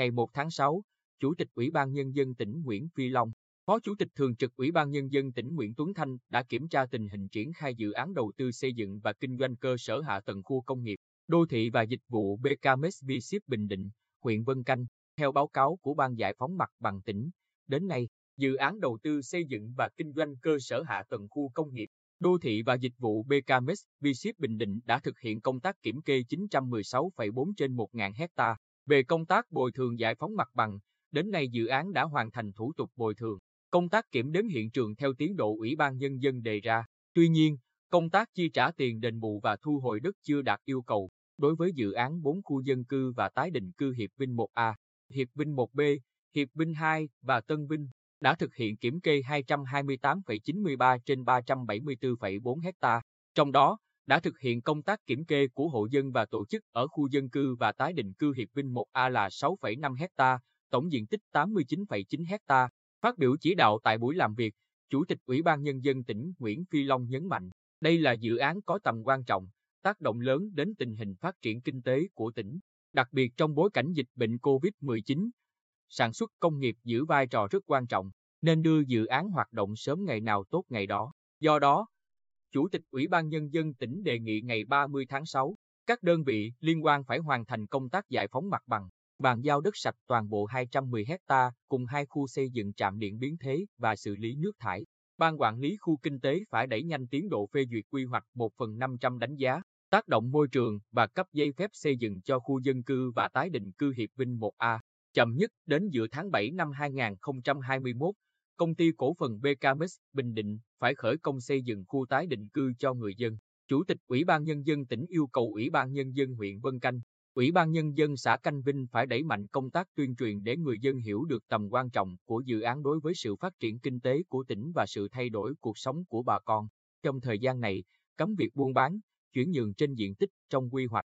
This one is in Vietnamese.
Ngày 1 tháng 6, Chủ tịch Ủy ban Nhân dân tỉnh Nguyễn Phi Long, Phó Chủ tịch Thường trực Ủy ban Nhân dân tỉnh Nguyễn Tuấn Thanh đã kiểm tra tình hình triển khai dự án đầu tư xây dựng và kinh doanh cơ sở hạ tầng khu công nghiệp, đô thị và dịch vụ BKMS Ship Bình Định, huyện Vân Canh. Theo báo cáo của Ban Giải phóng mặt bằng tỉnh, đến nay, dự án đầu tư xây dựng và kinh doanh cơ sở hạ tầng khu công nghiệp, đô thị và dịch vụ BKMS Ship Bình Định đã thực hiện công tác kiểm kê 916,4 trên 1.000 hecta. Về công tác bồi thường giải phóng mặt bằng, đến nay dự án đã hoàn thành thủ tục bồi thường. Công tác kiểm đếm hiện trường theo tiến độ Ủy ban Nhân dân đề ra. Tuy nhiên, công tác chi trả tiền đền bù và thu hồi đất chưa đạt yêu cầu đối với dự án 4 khu dân cư và tái định cư Hiệp Vinh 1A, Hiệp Vinh 1B, Hiệp Vinh 2 và Tân Vinh đã thực hiện kiểm kê 228,93 trên 374,4 hecta. Trong đó, đã thực hiện công tác kiểm kê của hộ dân và tổ chức ở khu dân cư và tái định cư Hiệp Vinh 1A là 6,5 hecta, tổng diện tích 89,9 hecta. Phát biểu chỉ đạo tại buổi làm việc, Chủ tịch Ủy ban Nhân dân tỉnh Nguyễn Phi Long nhấn mạnh, đây là dự án có tầm quan trọng, tác động lớn đến tình hình phát triển kinh tế của tỉnh, đặc biệt trong bối cảnh dịch bệnh COVID-19. Sản xuất công nghiệp giữ vai trò rất quan trọng, nên đưa dự án hoạt động sớm ngày nào tốt ngày đó. Do đó, Chủ tịch Ủy ban Nhân dân tỉnh đề nghị ngày 30 tháng 6, các đơn vị liên quan phải hoàn thành công tác giải phóng mặt bằng, bàn giao đất sạch toàn bộ 210 hecta cùng hai khu xây dựng trạm điện biến thế và xử lý nước thải. Ban quản lý khu kinh tế phải đẩy nhanh tiến độ phê duyệt quy hoạch 1 phần 500 đánh giá, tác động môi trường và cấp giấy phép xây dựng cho khu dân cư và tái định cư Hiệp Vinh 1A. Chậm nhất đến giữa tháng 7 năm 2021, công ty cổ phần BKMX Bình Định phải khởi công xây dựng khu tái định cư cho người dân. Chủ tịch Ủy ban Nhân dân tỉnh yêu cầu Ủy ban Nhân dân huyện Vân Canh, Ủy ban Nhân dân xã Canh Vinh phải đẩy mạnh công tác tuyên truyền để người dân hiểu được tầm quan trọng của dự án đối với sự phát triển kinh tế của tỉnh và sự thay đổi cuộc sống của bà con. Trong thời gian này, cấm việc buôn bán, chuyển nhượng trên diện tích trong quy hoạch.